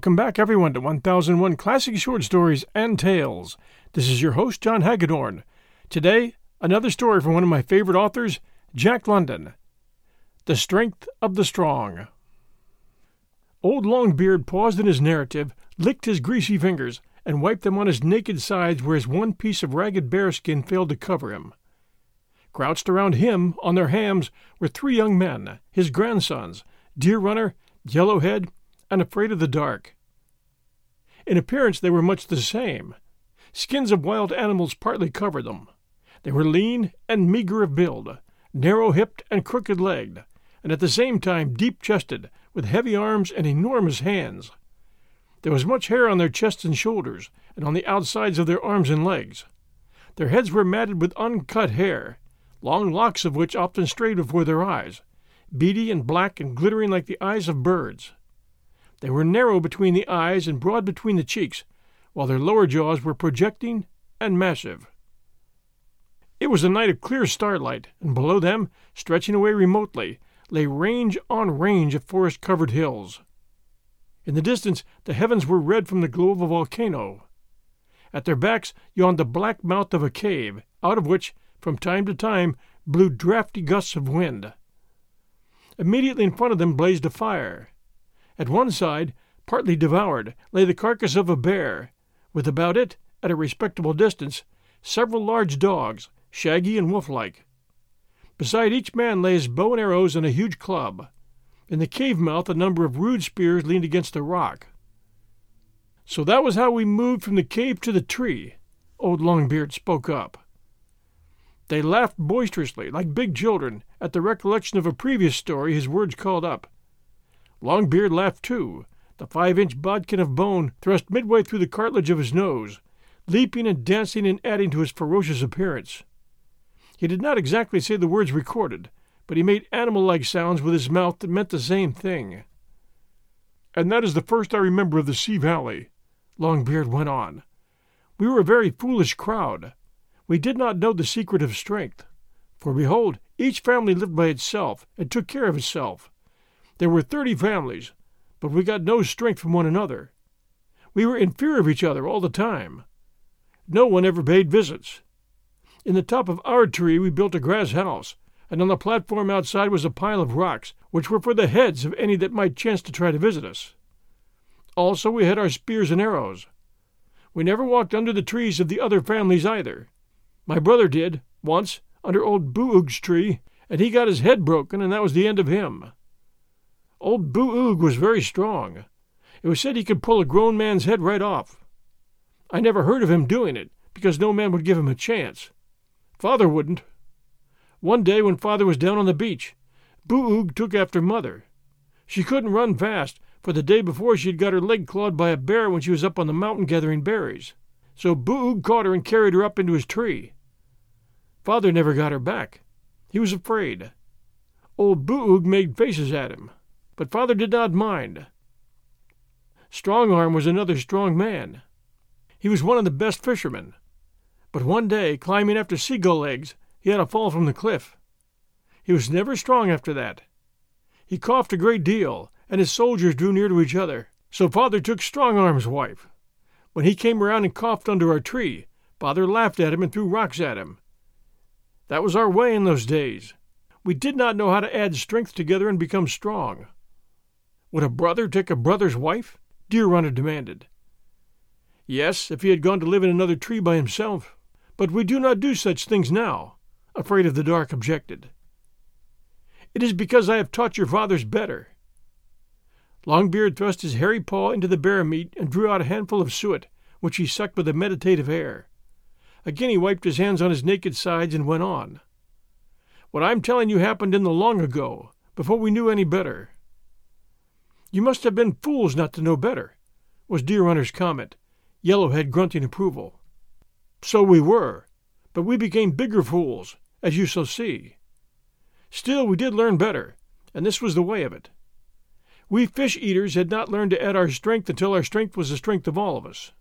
Welcome back, everyone, to 1001 Classic Short Stories and Tales. This is your host, John Hagedorn. Today, another story from one of my favorite authors, Jack London The Strength of the Strong. Old Longbeard paused in his narrative, licked his greasy fingers, and wiped them on his naked sides where his one piece of ragged bearskin failed to cover him. Crouched around him, on their hams, were three young men, his grandsons, Deer Runner, Yellowhead, and afraid of the dark. In appearance, they were much the same. Skins of wild animals partly covered them. They were lean and meager of build, narrow hipped and crooked legged, and at the same time deep chested, with heavy arms and enormous hands. There was much hair on their chests and shoulders, and on the outsides of their arms and legs. Their heads were matted with uncut hair, long locks of which often strayed before their eyes, beady and black and glittering like the eyes of birds. They were narrow between the eyes and broad between the cheeks, while their lower jaws were projecting and massive. It was a night of clear starlight, and below them, stretching away remotely, lay range on range of forest covered hills. In the distance, the heavens were red from the glow of a volcano. At their backs yawned the black mouth of a cave, out of which, from time to time, blew drafty gusts of wind. Immediately in front of them blazed a fire. At one side, partly devoured, lay the carcass of a bear, with about it, at a respectable distance, several large dogs, shaggy and wolf like. Beside each man lay his bow and arrows and a huge club. In the cave mouth, a number of rude spears leaned against a rock. So that was how we moved from the cave to the tree, old Longbeard spoke up. They laughed boisterously, like big children, at the recollection of a previous story his words called up. Longbeard laughed too, the five inch bodkin of bone thrust midway through the cartilage of his nose, leaping and dancing and adding to his ferocious appearance. He did not exactly say the words recorded, but he made animal like sounds with his mouth that meant the same thing. And that is the first I remember of the Sea Valley, Longbeard went on. We were a very foolish crowd. We did not know the secret of strength. For behold, each family lived by itself and took care of itself. There were thirty families, but we got no strength from one another. We were in fear of each other all the time. No one ever paid visits. In the top of our tree we built a grass house, and on the platform outside was a pile of rocks, which were for the heads of any that might chance to try to visit us. Also, we had our spears and arrows. We never walked under the trees of the other families either. My brother did, once, under old Boo-Oog's tree, and he got his head broken, and that was the end of him. Old Boo Oog was very strong. It was said he could pull a grown man's head right off. I never heard of him doing it, because no man would give him a chance. Father wouldn't. One day when father was down on the beach, Boo Oog took after mother. She couldn't run fast, for the day before she had got her leg clawed by a bear when she was up on the mountain gathering berries. So Boo Oog caught her and carried her up into his tree. Father never got her back. He was afraid. Old Boo Oog made faces at him but father did not mind. Strongarm was another strong man. He was one of the best fishermen. But one day, climbing after seagull eggs, he had a fall from the cliff. He was never strong after that. He coughed a great deal, and his soldiers drew near to each other. So father took Strongarm's wife. When he came around and coughed under our tree, father laughed at him and threw rocks at him. That was our way in those days. We did not know how to add strength together and become strong. Would a brother take a brother's wife? Deer Runner demanded. Yes, if he had gone to live in another tree by himself. But we do not do such things now, Afraid of the Dark objected. It is because I have taught your fathers better. Longbeard thrust his hairy paw into the bear meat and drew out a handful of suet, which he sucked with a meditative air. Again he wiped his hands on his naked sides and went on. What I'm telling you happened in the long ago, before we knew any better. You must have been fools not to know better, was Deer Runner's comment, Yellowhead grunting approval. So we were, but we became bigger fools, as you shall see. Still, we did learn better, and this was the way of it. We fish eaters had not learned to add our strength until our strength was the strength of all of us.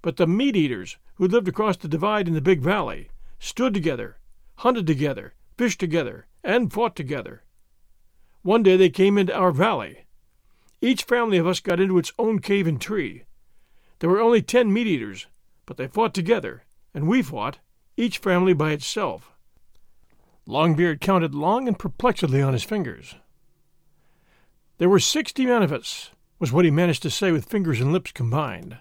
But the meat eaters, who lived across the divide in the big valley, stood together, hunted together, fished together, and fought together. One day they came into our valley, Each family of us got into its own cave and tree. There were only ten meat eaters, but they fought together, and we fought, each family by itself. Longbeard counted long and perplexedly on his fingers. There were sixty men of us, was what he managed to say with fingers and lips combined.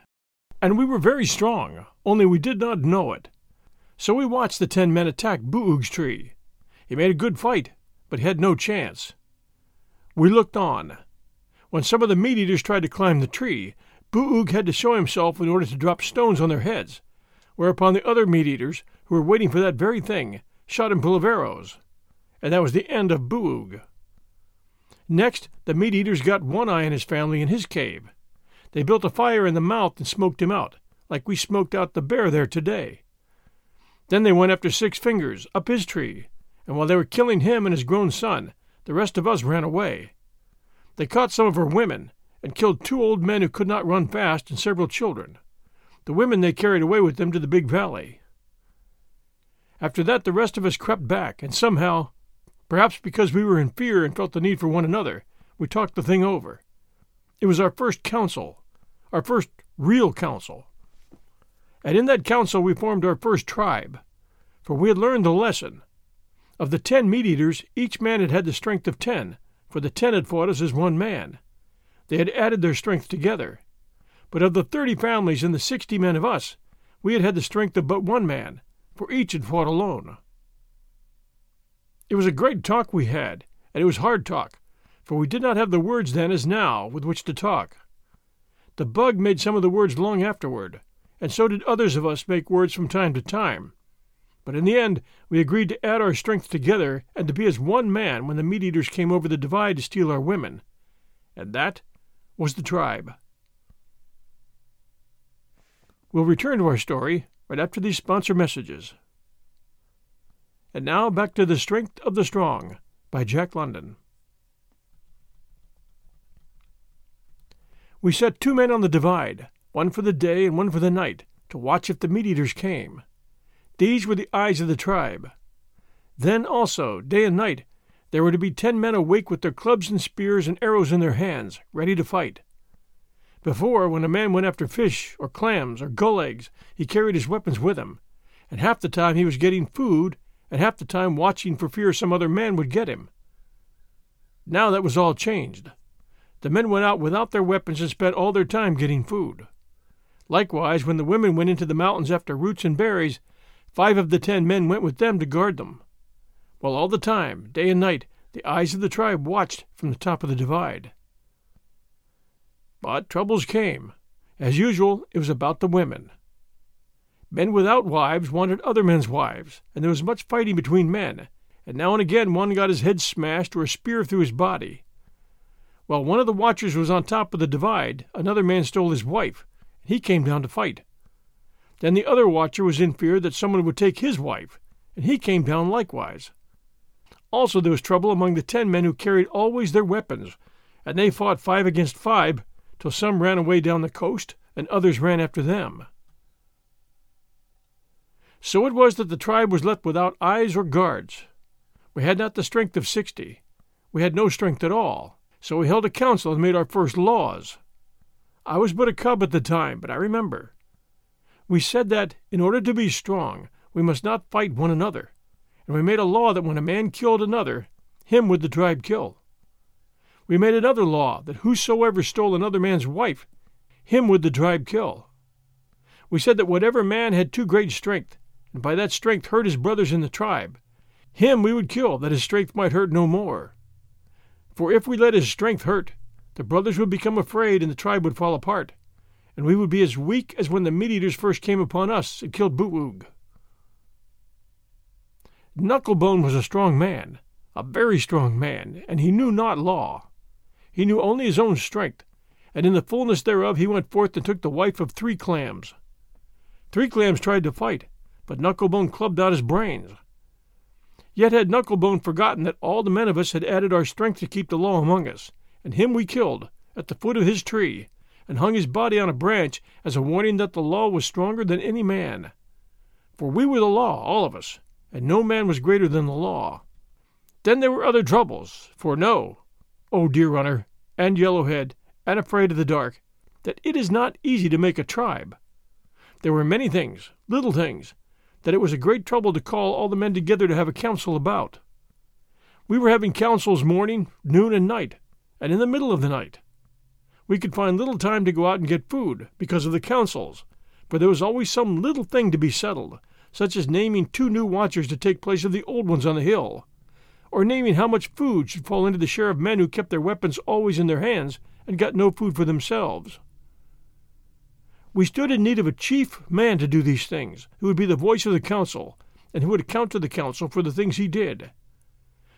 And we were very strong, only we did not know it. So we watched the ten men attack Boo-Oog's tree. He made a good fight, but had no chance. We looked on. When some of the meat eaters tried to climb the tree, Boo had to show himself in order to drop stones on their heads, whereupon the other meat eaters, who were waiting for that very thing, shot him full of arrows. And that was the end of Boo Next, the meat eaters got One Eye and his family in his cave. They built a fire in the mouth and smoked him out, like we smoked out the bear there today. Then they went after Six Fingers, up his tree, and while they were killing him and his grown son, the rest of us ran away. They caught some of our women, and killed two old men who could not run fast and several children. The women they carried away with them to the big valley. After that, the rest of us crept back, and somehow, perhaps because we were in fear and felt the need for one another, we talked the thing over. It was our first council, our first real council. And in that council we formed our first tribe, for we had learned the lesson. Of the ten meat eaters, each man had had the strength of ten, for the ten had fought us as one man. They had added their strength together. But of the thirty families and the sixty men of us, we had had the strength of but one man, for each had fought alone. It was a great talk we had, and it was hard talk, for we did not have the words then as now with which to talk. The bug made some of the words long afterward, and so did others of us make words from time to time. But in the end, we agreed to add our strength together and to be as one man when the meat eaters came over the divide to steal our women. And that was the tribe. We'll return to our story right after these sponsor messages. And now back to The Strength of the Strong by Jack London. We set two men on the divide, one for the day and one for the night, to watch if the meat eaters came. These were the eyes of the tribe. Then also, day and night, there were to be ten men awake with their clubs and spears and arrows in their hands, ready to fight. Before, when a man went after fish or clams or gull eggs, he carried his weapons with him, and half the time he was getting food, and half the time watching for fear some other man would get him. Now that was all changed. The men went out without their weapons and spent all their time getting food. Likewise, when the women went into the mountains after roots and berries, five of the ten men went with them to guard them. While all the time, day and night, the eyes of the tribe watched from the top of the divide. But troubles came. As usual, it was about the women. Men without wives wanted other men's wives, and there was much fighting between men, and now and again one got his head smashed or a spear through his body. While one of the watchers was on top of the divide, another man stole his wife, and he came down to fight. Then the other watcher was in fear that someone would take his wife, and he came down likewise. Also there was trouble among the ten men who carried always their weapons, and they fought five against five, till some ran away down the coast, and others ran after them. So it was that the tribe was left without eyes or guards. We had not the strength of sixty. We had no strength at all. So we held a council and made our first laws. I was but a cub at the time, but I remember. We said that, in order to be strong, we must not fight one another, and we made a law that when a man killed another, him would the tribe kill. We made another law that whosoever stole another man's wife, him would the tribe kill. We said that whatever man had too great strength, and by that strength hurt his brothers in the tribe, him we would kill, that his strength might hurt no more. For if we let his strength hurt, the brothers would become afraid and the tribe would fall apart, and we would be as weak as when the meat eaters first came upon us and killed Boo-Oog. Knucklebone was a strong man, a very strong man, and he knew not law. He knew only his own strength, and in the fullness thereof he went forth and took the wife of Three Clams. Three Clams tried to fight, but Knucklebone clubbed out his brains. Yet had Knucklebone forgotten that all the men of us had added our strength to keep the law among us, and him we killed, at the foot of his tree, and hung his body on a branch as a warning that the law was stronger than any man. For we were the law, all of us, and no man was greater than the law. Then there were other troubles, for know, O Deer Runner, and Yellowhead, and afraid of the dark that it is not easy to make a tribe. There were many things, little things, that it was a great trouble to call all the men together to have a council about. We were having councils morning, noon, and night, and in the middle of the night. We could find little time to go out and get food because of the councils, for there was always some little thing to be settled, such as naming two new watchers to take place of the old ones on the hill, or naming how much food should fall into the share of men who kept their weapons always in their hands and got no food for themselves. We stood in need of a chief man to do these things, who would be the voice of the council, and who would account to the council for the things he did.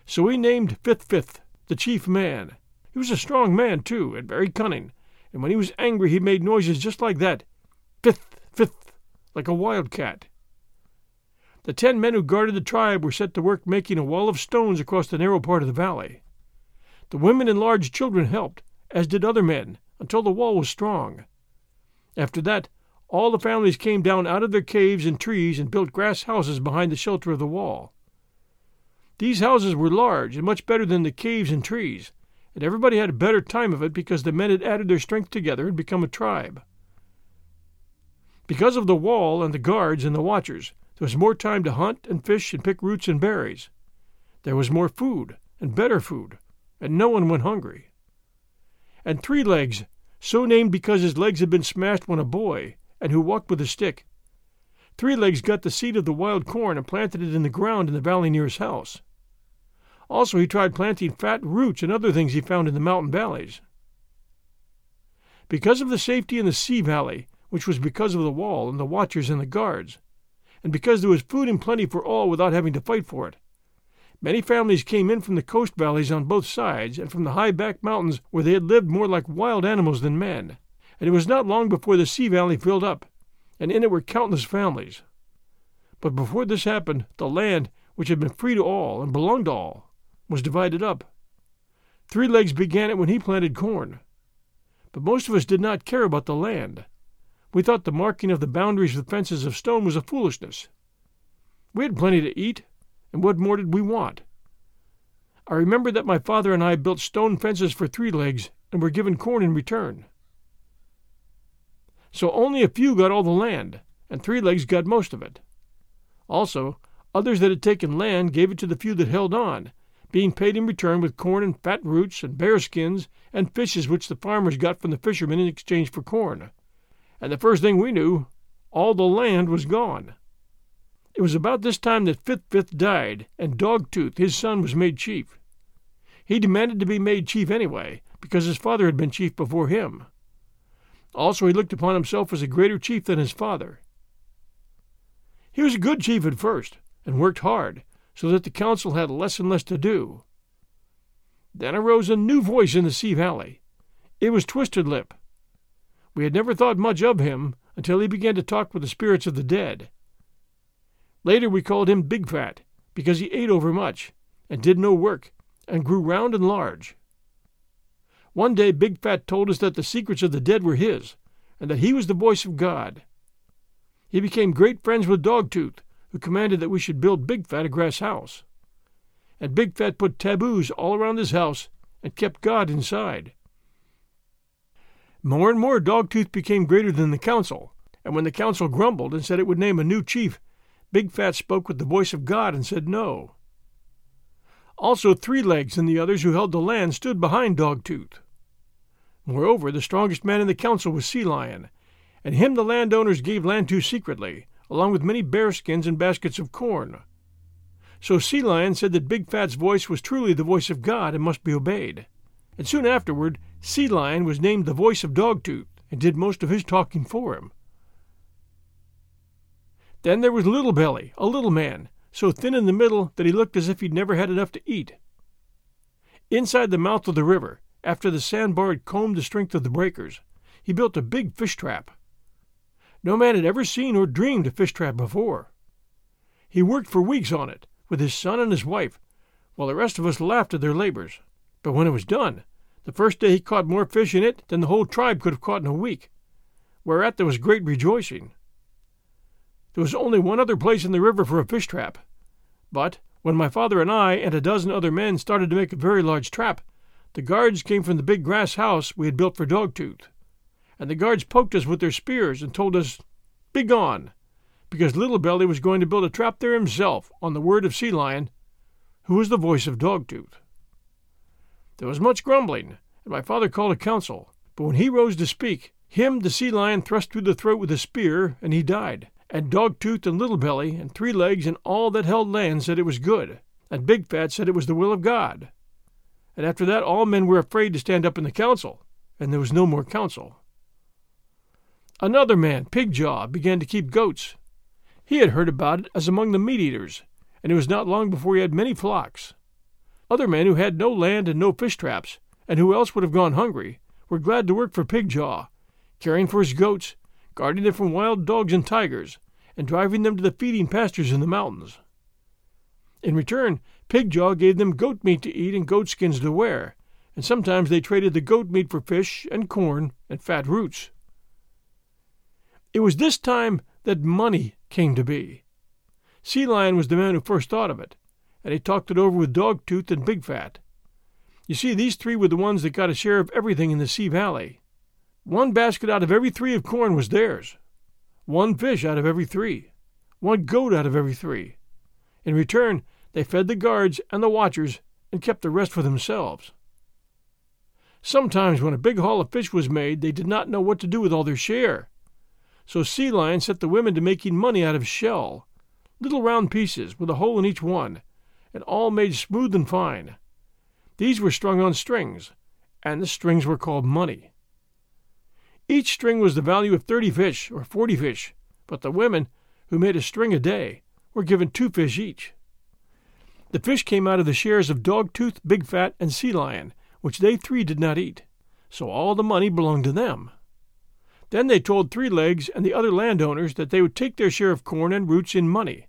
So we named Fith Fith, the chief man. He was a strong man, too, and very cunning, and when he was angry he made noises just like that Fith, Fith, like a wild cat. The ten men who guarded the tribe were set to work making a wall of stones across the narrow part of the valley. The women and large children helped, as did other men, until the wall was strong. After that, all the families came down out of their caves and trees and built grass houses behind the shelter of the wall. These houses were large and much better than the caves and trees, and everybody had a better time of it because the men had added their strength together and become a tribe. Because of the wall and the guards and the watchers, there was more time to hunt and fish and pick roots and berries. There was more food and better food, and no one went hungry. And Three Legs so named because his legs had been smashed when a boy, and who walked with a stick. Three Legs got the seed of the wild corn and planted it in the ground in the valley near his house. Also, he tried planting fat roots and other things he found in the mountain valleys. Because of the safety in the sea valley, which was because of the wall and the watchers and the guards, and because there was food in plenty for all without having to fight for it, Many families came in from the coast valleys on both sides and from the high back mountains where they had lived more like wild animals than men, and it was not long before the sea valley filled up, and in it were countless families. But before this happened, the land, which had been free to all and belonged to all, was divided up. Three Legs began it when he planted corn. But most of us did not care about the land. We thought the marking of the boundaries with fences of stone was a foolishness. We had plenty to eat, and what more did we want? I remember that my father and I built stone fences for three legs and were given corn in return. So only a few got all the land, and three legs got most of it. Also, others that had taken land gave it to the few that held on, being paid in return with corn and fat roots and bear skins and fishes which the farmers got from the fishermen in exchange for corn. And the first thing we knew, all the land was gone. It was about this time that Fith Fith died, and Dogtooth, his son, was made chief. He demanded to be made chief anyway, because his father had been chief before him. Also, he looked upon himself as a greater chief than his father. He was a good chief at first, and worked hard, so that the council had less and less to do. Then arose a new voice in the Sea Valley. It was Twisted Lip. We had never thought much of him until he began to talk with the spirits of the dead. Later we called him Big Fat, because he ate overmuch, and did no work, and grew round and large. One day Big Fat told us that the secrets of the dead were his, and that he was the voice of God. He became great friends with Dogtooth, who commanded that we should build Big Fat a grass house. And Big Fat put taboos all around his house and kept God inside. More and more Dogtooth became greater than the council, and when the council grumbled and said it would name a new chief Big Fat spoke with the voice of God and said no. Also, Three Legs and the others who held the land stood behind Dogtooth. Moreover, the strongest man in the council was Sea Lion, and him the landowners gave land to secretly, along with many bearskins and baskets of corn. So Sea Lion said that Big Fat's voice was truly the voice of God and must be obeyed. And soon afterward, Sea Lion was named the voice of Dogtooth and did most of his talking for him. Then there was Little Belly, a little man, so thin in the middle that he looked as if he'd never had enough to eat. Inside the mouth of the river, after the sandbar had combed the strength of the breakers, he built a big fish trap. No man had ever seen or dreamed a fish trap before. He worked for weeks on it, with his son and his wife, while the rest of us laughed at their labors. But when it was done, the first day he caught more fish in it than the whole tribe could have caught in a week, whereat there was great rejoicing. There was only one other place in the river for a fish trap. But when my father and I and a dozen other men started to make a very large trap, The guards came from the big grass house we had built for Dogtooth, and the guards poked us with their spears and told us, Begone, because Little Belly was going to build a trap there himself on the word of Sea Lion, who was the voice of Dogtooth. There was much grumbling, and my father called a council, but when he rose to speak, him the sea lion thrust through the throat with a spear, and he died. And Dogtooth and Little Belly and Three Legs and all that held land said it was good, and Big Fat said it was the will of God. And after that all men were afraid to stand up in the council, and there was no more council. Another man, Pigjaw, began to keep goats. He had heard about it as among the meat eaters, and it was not long before he had many flocks. Other men who had no land and no fish traps, and who else would have gone hungry, were glad to work for Pigjaw, caring for his goats, guarding them from wild dogs and tigers, and driving them to the feeding pastures in the mountains. In return, Pigjaw gave them goat meat to eat and goat skins to wear, and sometimes they traded the goat meat for fish and corn and fat roots. It was this time that money came to be. Sea Lion was the man who first thought of it, and he talked it over with Dogtooth and Big Fat. You see, these three were the ones that got a share of everything in the Sea Valley. One basket out of every three of corn was theirs, one fish out of every three, one goat out of every three. In return, they fed the guards and the watchers and kept the rest for themselves. Sometimes, when a big haul of fish was made, they did not know what to do with all their share. So Sea Lion set the women to making money out of shell, little round pieces with a hole in each one, and all made smooth and fine. These were strung on strings, and the strings were called money. Each string was the value of thirty fish or forty fish, but the women, who made a string a day, were given two fish each. The fish came out of the shares of Dogtooth, Big Fat, and Sea Lion, which they three did not eat, so all the money belonged to them. Then they told Three Legs and the other landowners that they would take their share of corn and roots in money,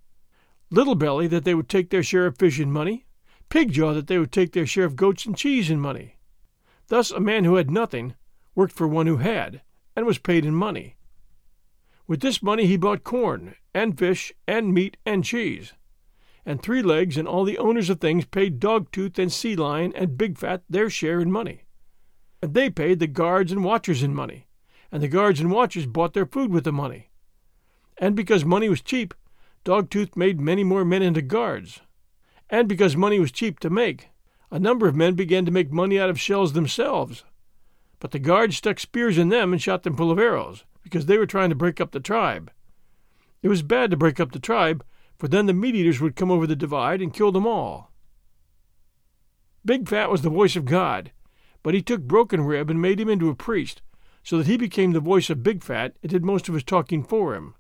Little Belly that they would take their share of fish in money, Pigjaw that they would take their share of goats and cheese in money. Thus a man who had nothing worked for one who had, and was paid in money. With this money he bought corn, and fish, and meat, and cheese. And Three Legs and all the owners of things paid Dogtooth and Sea Lion and Big Fat their share in money. And they paid the guards and watchers in money, and the guards and watchers bought their food with the money. And because money was cheap, Dogtooth made many more men into guards. And because money was cheap to make, a number of men began to make money out of shells themselves. But the guards stuck spears in them and shot them full of arrows, because they were trying to break up the tribe. It was bad to break up the tribe, for then the meat eaters would come over the divide and kill them all. Big Fat was the voice of God, but he took Broken Rib and made him into a priest, so that he became the voice of Big Fat and did most of his talking for him,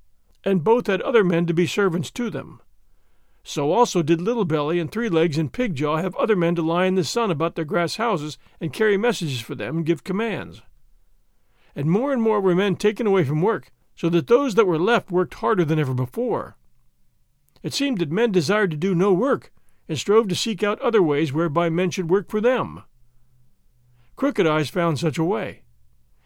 and both had other men to be servants to them. So also did Little Belly and Three Legs and Pigjaw have other men to lie in the sun about their grass houses and carry messages for them and give commands. And more and more were men taken away from work, so that those that were left worked harder than ever before. It seemed that men desired to do no work, and strove to seek out other ways whereby men should work for them. Crooked Eyes found such a way.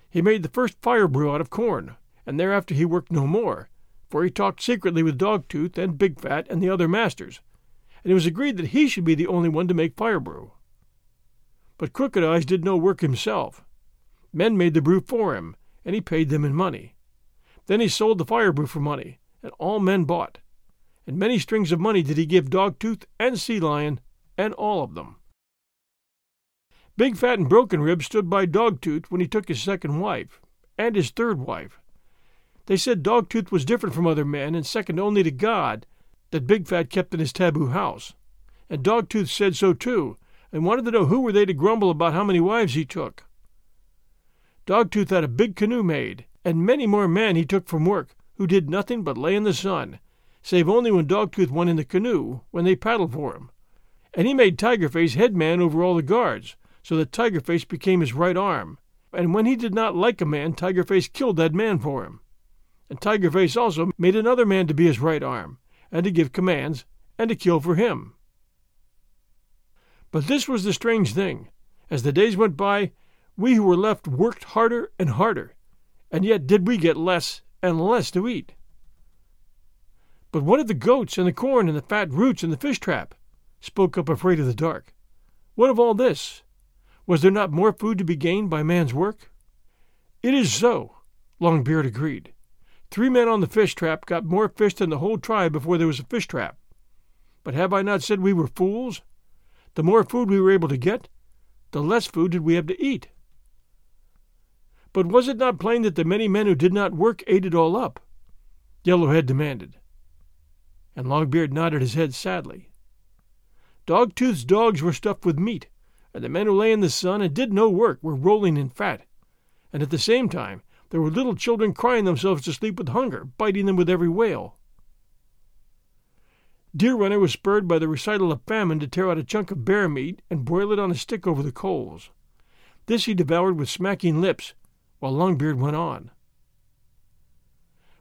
He made the first fire brew out of corn, and thereafter he worked no more, for he talked secretly with Dogtooth and Big Fat and the other masters, and it was agreed that he should be the only one to make fire brew. But Crooked Eyes did no work himself. Men made the brew for him, and he paid them in money. Then he sold the fire brew for money, and all men bought. And many strings of money did he give Dogtooth and Sea Lion, and all of them. Big Fat and Broken Rib stood by Dogtooth when he took his second wife, and his third wife, they said Dogtooth was different from other men and second only to God, that Big Fat kept in his taboo house. And Dogtooth said so too, and wanted to know who were they to grumble about how many wives he took. Dogtooth had a big canoe made, and many more men he took from work, who did nothing but lay in the sun, save only when Dogtooth went in the canoe, when they paddled for him. And he made Tigerface head man over all the guards, so that Tigerface became his right arm. And when he did not like a man, Tigerface killed that man for him and Tigerface also made another man to be his right arm, and to give commands, and to kill for him. But this was the strange thing. As the days went by, we who were left worked harder and harder, and yet did we get less and less to eat. But what of the goats and the corn and the fat roots and the fish trap? spoke up Afraid of the Dark. What of all this? Was there not more food to be gained by man's work? It is so, Longbeard agreed. Three men on the fish trap got more fish than the whole tribe before there was a fish trap. But have I not said we were fools? The more food we were able to get, the less food did we have to eat. But was it not plain that the many men who did not work ate it all up? Yellowhead demanded. And Longbeard nodded his head sadly. Dogtooth's dogs were stuffed with meat, and the men who lay in the sun and did no work were rolling in fat. And at the same time, there were little children crying themselves to sleep with hunger, biting them with every wail. Deer Runner was spurred by the recital of famine to tear out a chunk of bear meat and broil it on a stick over the coals. This he devoured with smacking lips, while Longbeard went on.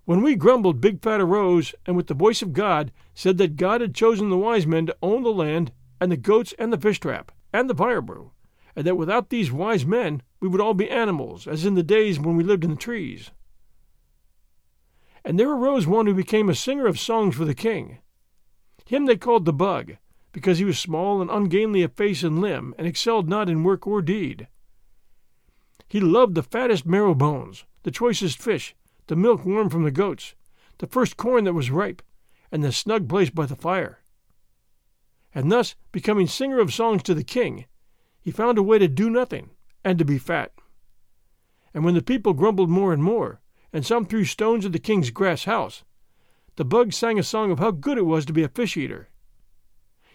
When we grumbled, Big Fat arose, and with the voice of God said that God had chosen the wise men to own the land, and the goats, and the fish trap, and the fire brew, and that without these wise men we would all be animals, as in the days when we lived in the trees. And there arose one who became a singer of songs for the king. Him they called the Bug, because he was small and ungainly of face and limb, and excelled not in work or deed. He loved the fattest marrow bones, the choicest fish, the milk warm from the goats, the first corn that was ripe, and the snug place by the fire. And thus, becoming singer of songs to the king, he found a way to do nothing and to be fat. And when the people grumbled more and more, and some threw stones at the king's grass house, the bug sang a song of how good it was to be a fish eater.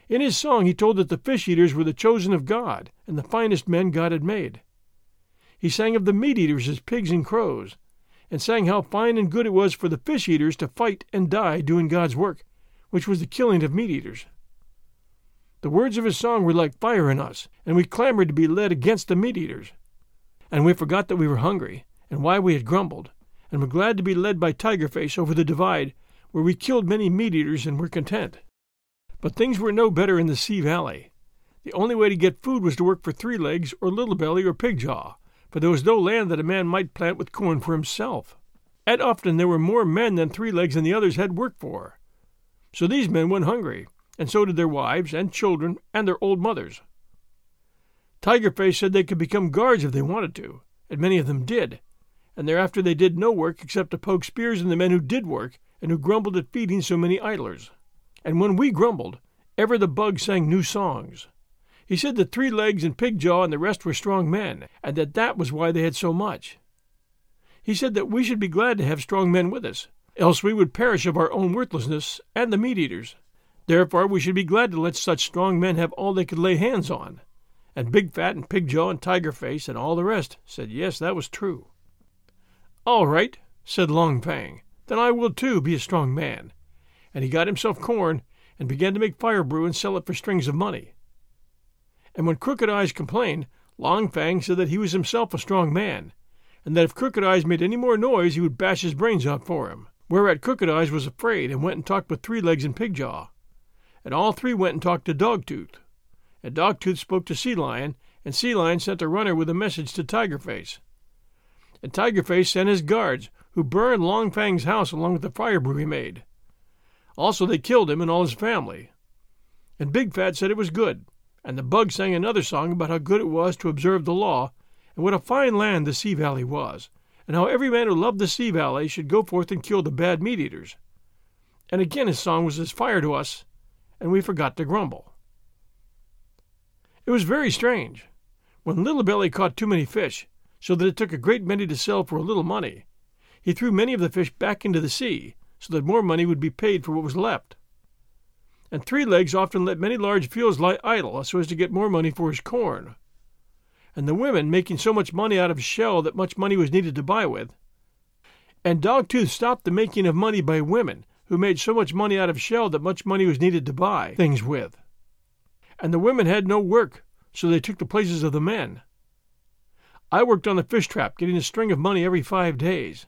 In his song, he told that the fish eaters were the chosen of God and the finest men God had made. He sang of the meat eaters as pigs and crows, and sang how fine and good it was for the fish eaters to fight and die doing God's work, which was the killing of meat eaters. The words of his song were like fire in us, and we clamored to be led against the meat eaters. And we forgot that we were hungry, and why we had grumbled, and were glad to be led by Tigerface over the divide, where we killed many meat eaters and were content. But things were no better in the Sea Valley. The only way to get food was to work for Three Legs or Little Belly or Pig Jaw, for there was no land that a man might plant with corn for himself. And often there were more men than Three Legs and the others had work for. So these men went hungry, and so did their wives and children and their old mothers. Tigerface said they could become guards if they wanted to, and many of them did, and thereafter they did no work except to poke spears in the men who did work and who grumbled at feeding so many idlers. And when we grumbled, ever the bug sang new songs. He said that Three Legs and Pig Jaw and the rest were strong men, and that that was why they had so much. He said that we should be glad to have strong men with us, else we would perish of our own worthlessness and the meat eaters. Therefore we should be glad to let such strong men have all they could lay hands on. And Big Fat and Pig Jaw and Tiger Face and all the rest said yes, that was true. All right, said Long Fang, then I will too be a strong man. And he got himself corn and began to make fire brew and sell it for strings of money. And when Crooked Eyes complained, Long Fang said that he was himself a strong man, and that if Crooked Eyes made any more noise he would bash his brains out for him. Whereat Crooked Eyes was afraid and went and talked with Three Legs and Pig Jaw. And all three went and talked to Dogtooth. And Dogtooth spoke to Sea Lion, and Sea Lion sent a runner with a message to Tigerface. And Tigerface sent his guards, who burned Long Fang's house along with the fire brew he made. Also, they killed him and all his family. And Big Fat said it was good, and the bug sang another song about how good it was to observe the law, and what a fine land the Sea Valley was, and how every man who loved the Sea Valley should go forth and kill the bad meat eaters. And again his song was as fire to us, and we forgot to grumble. It was very strange. When Little Belly caught too many fish, so that it took a great many to sell for a little money, he threw many of the fish back into the sea, so that more money would be paid for what was left and Three Legs often let many large fields lie idle so as to get more money for his corn. And the women making so much money out of shell that much money was needed to buy with. And Dogtooth stopped the making of money by women, who made so much money out of shell that much money was needed to buy things with. And the women had no work, so they took the places of the men. I worked on the fish trap, getting a string of money every five days.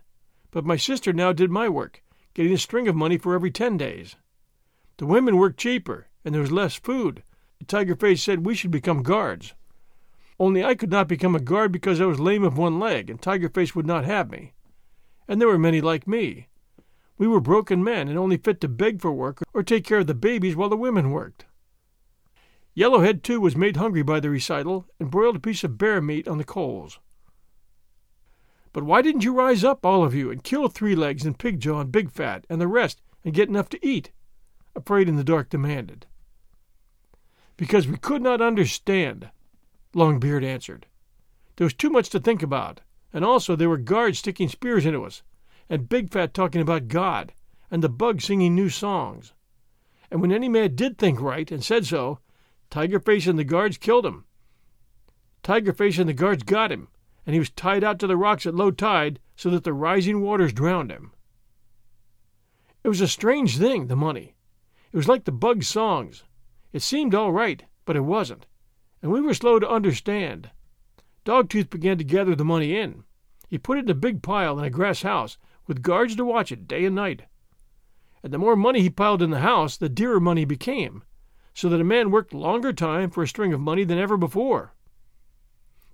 But my sister now did my work, getting a string of money for every ten days. The women worked cheaper, and there was less food. The tiger face said we should become guards. Only I could not become a guard because I was lame of one leg, and Tiger Face would not have me. And there were many like me. We were broken men and only fit to beg for work or take care of the babies while the women worked. Yellowhead, too, was made hungry by the recital and broiled a piece of bear meat on the coals. But why didn't you rise up, all of you, and kill Three Legs and Pig Jaw and Big Fat and the rest and get enough to eat? Afraid in the Dark demanded. Because we could not understand, Longbeard answered. There was too much to think about, and also there were guards sticking spears into us, and Big Fat talking about God, and the bug singing new songs. And when any man did think right and said so, Tigerface and the guards killed him. Tigerface and the guards got him, and he was tied out to the rocks at low tide so that the rising waters drowned him. It was a strange thing, the money. It was like the bug's songs. It seemed all right, but it wasn't, and we were slow to understand. Dogtooth began to gather the money in. He put it in a big pile in a grass house, with guards to watch it day and night. And the more money he piled in the house, the dearer money became, so that a man worked longer time for a string of money than ever before.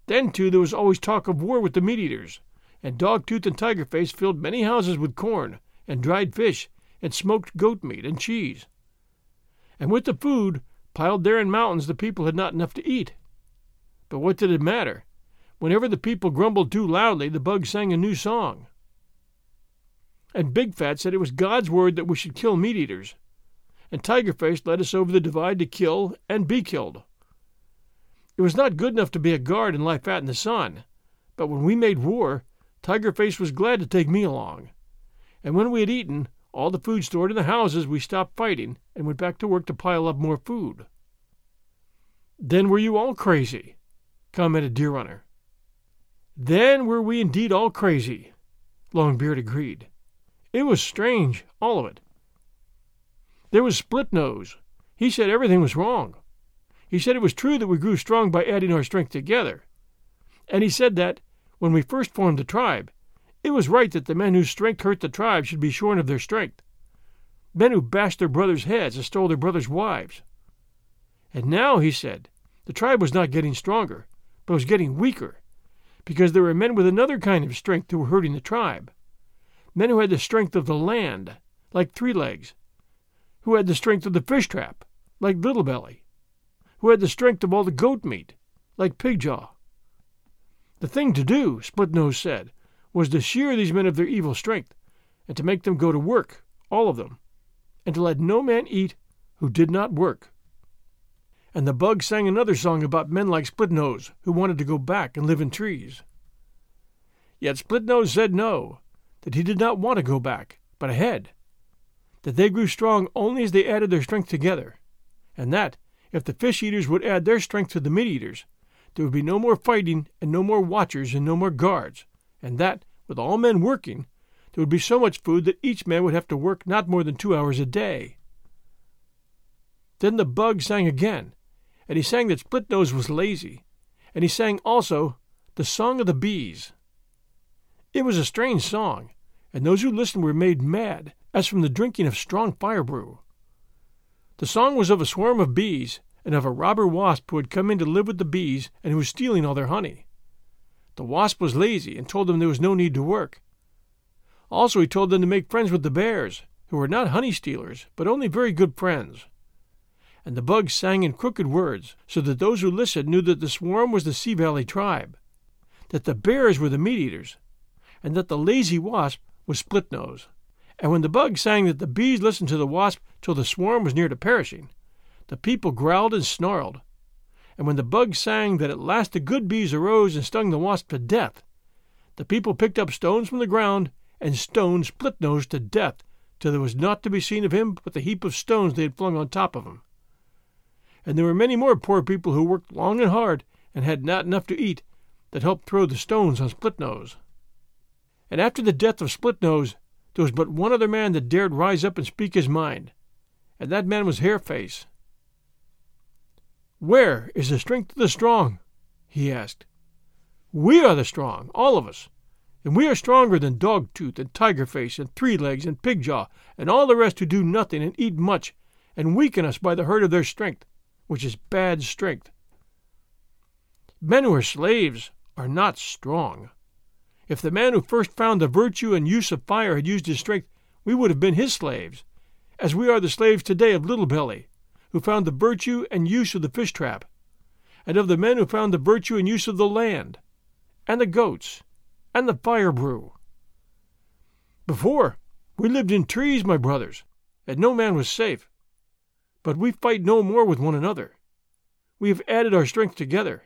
Then, too, there was always talk of war with the meat eaters, and Dogtooth and Tigerface filled many houses with corn, and dried fish, and smoked goat meat and cheese. And with the food, piled there in mountains, the people had not enough to eat. But what did it matter? Whenever the people grumbled too loudly, the bug sang a new song. And Big Fat said it was God's word that we should kill meat eaters, and Tiger Face led us over the divide to kill and be killed. It was not good enough to be a guard and lie fat in the sun, but when we made war, Tiger Face was glad to take me along. And when we had eaten all the food stored in the houses, we stopped fighting and went back to work to pile up more food. Then were you all crazy? commented Deer Runner. Then were we indeed all crazy, Longbeard agreed. It was strange, all of it. There was Split Nose. He said everything was wrong. He said it was true that we grew strong by adding our strength together. And he said that, when we first formed the tribe, it was right that the men whose strength hurt the tribe should be shorn of their strength. Men who bashed their brothers' heads and stole their brothers' wives. And now, he said, the tribe was not getting stronger, but was getting weaker, because there were men with another kind of strength who were hurting the tribe. Men who had the strength of the land, like Three Legs, who had the strength of the fish trap, like Little Belly, who had the strength of all the goat meat, like Pig Jaw. The thing to do, Split Nose said, was to shear these men of their evil strength, and to make them go to work, all of them, and to let no man eat who did not work. And the bug sang another song about men like Split Nose who wanted to go back and live in trees. Yet Split Nose said no, that he did not want to go back, but ahead that they grew strong only as they added their strength together, and that, if the fish eaters would add their strength to the meat eaters, there would be no more fighting and no more watchers and no more guards, and that, with all men working, there would be so much food that each man would have to work not more than two hours a day. Then the bug sang again, and he sang that Split Nose was lazy, and he sang also the Song of the Bees. It was a strange song, and those who listened were made mad as from the drinking of strong fire brew. The song was of a swarm of bees, and of a robber wasp who had come in to live with the bees and who was stealing all their honey. The wasp was lazy and told them there was no need to work. Also, he told them to make friends with the bears, who were not honey stealers, but only very good friends. And the bugs sang in crooked words, so that those who listened knew that the swarm was the Sea Valley tribe, that the bears were the meat eaters, and that the lazy wasp was Split Nose. And when the bug sang that the bees listened to the wasp till the swarm was near to perishing, the people growled and snarled. And when the bug sang that at last the good bees arose and stung the wasp to death, the people picked up stones from the ground and stoned Split Nose to death till there was naught to be seen of him but the heap of stones they had flung on top of him. And there were many more poor people who worked long and hard and had not enough to eat that helped throw the stones on Split Nose. And after the death of Split Nose, there was but one other man that dared rise up and speak his mind, and that man was Hairface. Where is the strength of the strong? he asked. We are the strong, all of us, and we are stronger than Dogtooth and Tigerface and Three Legs and Pigjaw and all the rest who do nothing and eat much and weaken us by the hurt of their strength, which is bad strength. Men who are slaves are not strong. If the man who first found the virtue and use of fire had used his strength, we would have been his slaves, as we are the slaves today of Little Belly, who found the virtue and use of the fish trap, and of the men who found the virtue and use of the land, and the goats, and the fire brew. Before, we lived in trees, my brothers, and no man was safe. But we fight no more with one another. We have added our strength together.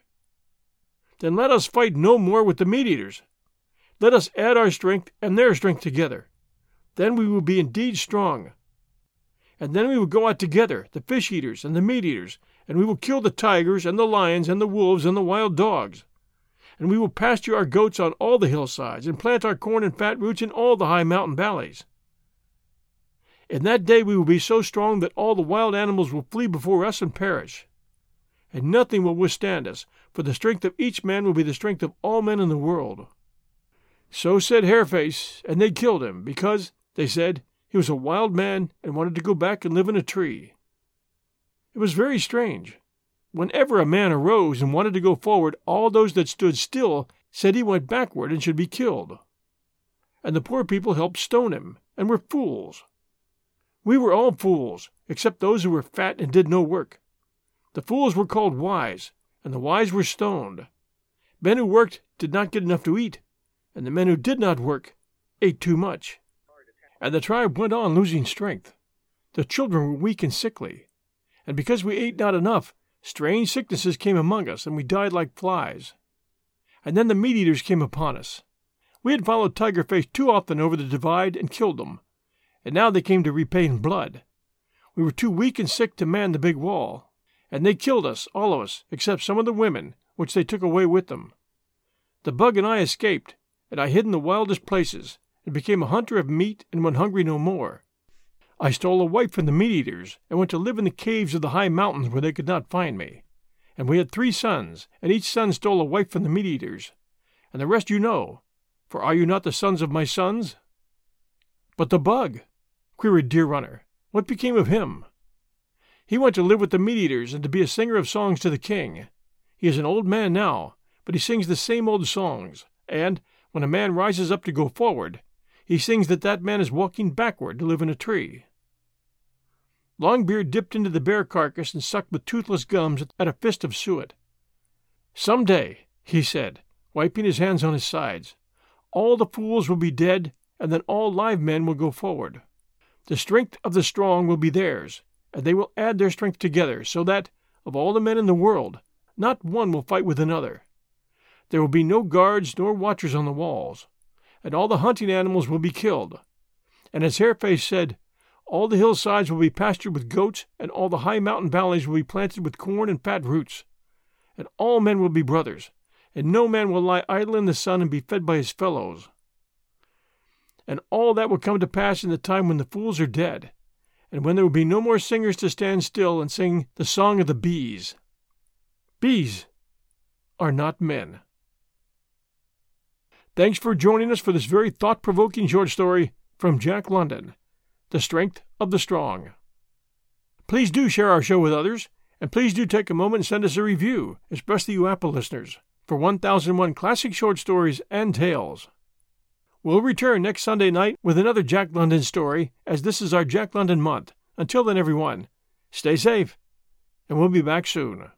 Then let us fight no more with the meat eaters. Let us add our strength and their strength together. Then we will be indeed strong. And then we will go out together, the fish eaters and the meat eaters, and we will kill the tigers and the lions and the wolves and the wild dogs. And we will pasture our goats on all the hillsides, and plant our corn and fat roots in all the high mountain valleys. In that day we will be so strong that all the wild animals will flee before us and perish. And nothing will withstand us, for the strength of each man will be the strength of all men in the world. So said Hairface, and they killed him, because, they said, he was a wild man and wanted to go back and live in a tree. It was very strange. Whenever a man arose and wanted to go forward, all those that stood still said he went backward and should be killed. And the poor people helped stone him, and were fools. We were all fools, except those who were fat and did no work. The fools were called wise, and the wise were stoned. Men who worked did not get enough to eat, and the men who did not work ate too much. And the tribe went on losing strength. The children were weak and sickly. And because we ate not enough, strange sicknesses came among us, and we died like flies. And then the meat eaters came upon us. We had followed Tiger Face too often over the divide and killed them, and now they came to repay in blood. We were too weak and sick to man the big wall, and they killed us, all of us, except some of the women, which they took away with them. The bug and I escaped, and I hid in the wildest places, and became a hunter of meat and went hungry no more. I stole a wife from the meat eaters, and went to live in the caves of the high mountains where they could not find me. And we had three sons, and each son stole a wife from the meat eaters. And the rest you know, for are you not the sons of my sons? But the bug, queried Deer Runner, what became of him? He went to live with the meat eaters and to be a singer of songs to the king. He is an old man now, but he sings the same old songs, and, when a man rises up to go forward, he sings that that man is walking backward to live in a tree. Longbeard dipped into the bear carcass and sucked with toothless gums at a fist of suet. Some day, he said, wiping his hands on his sides, all the fools will be dead, and then all live men will go forward. The strength of the strong will be theirs, and they will add their strength together, so that, of all the men in the world, not one will fight with another. There will be no guards nor watchers on the walls, and all the hunting animals will be killed. And as Hairface said, all the hillsides will be pastured with goats, and all the high mountain valleys will be planted with corn and fat roots. And all men will be brothers, and no man will lie idle in the sun and be fed by his fellows. And all that will come to pass in the time when the fools are dead, and when there will be no more singers to stand still and sing the song of the bees. Bees are not men. Thanks for joining us for this very thought provoking short story from Jack London The Strength of the Strong. Please do share our show with others, and please do take a moment and send us a review, especially you Apple listeners, for 1001 classic short stories and tales. We'll return next Sunday night with another Jack London story, as this is our Jack London month. Until then, everyone, stay safe, and we'll be back soon.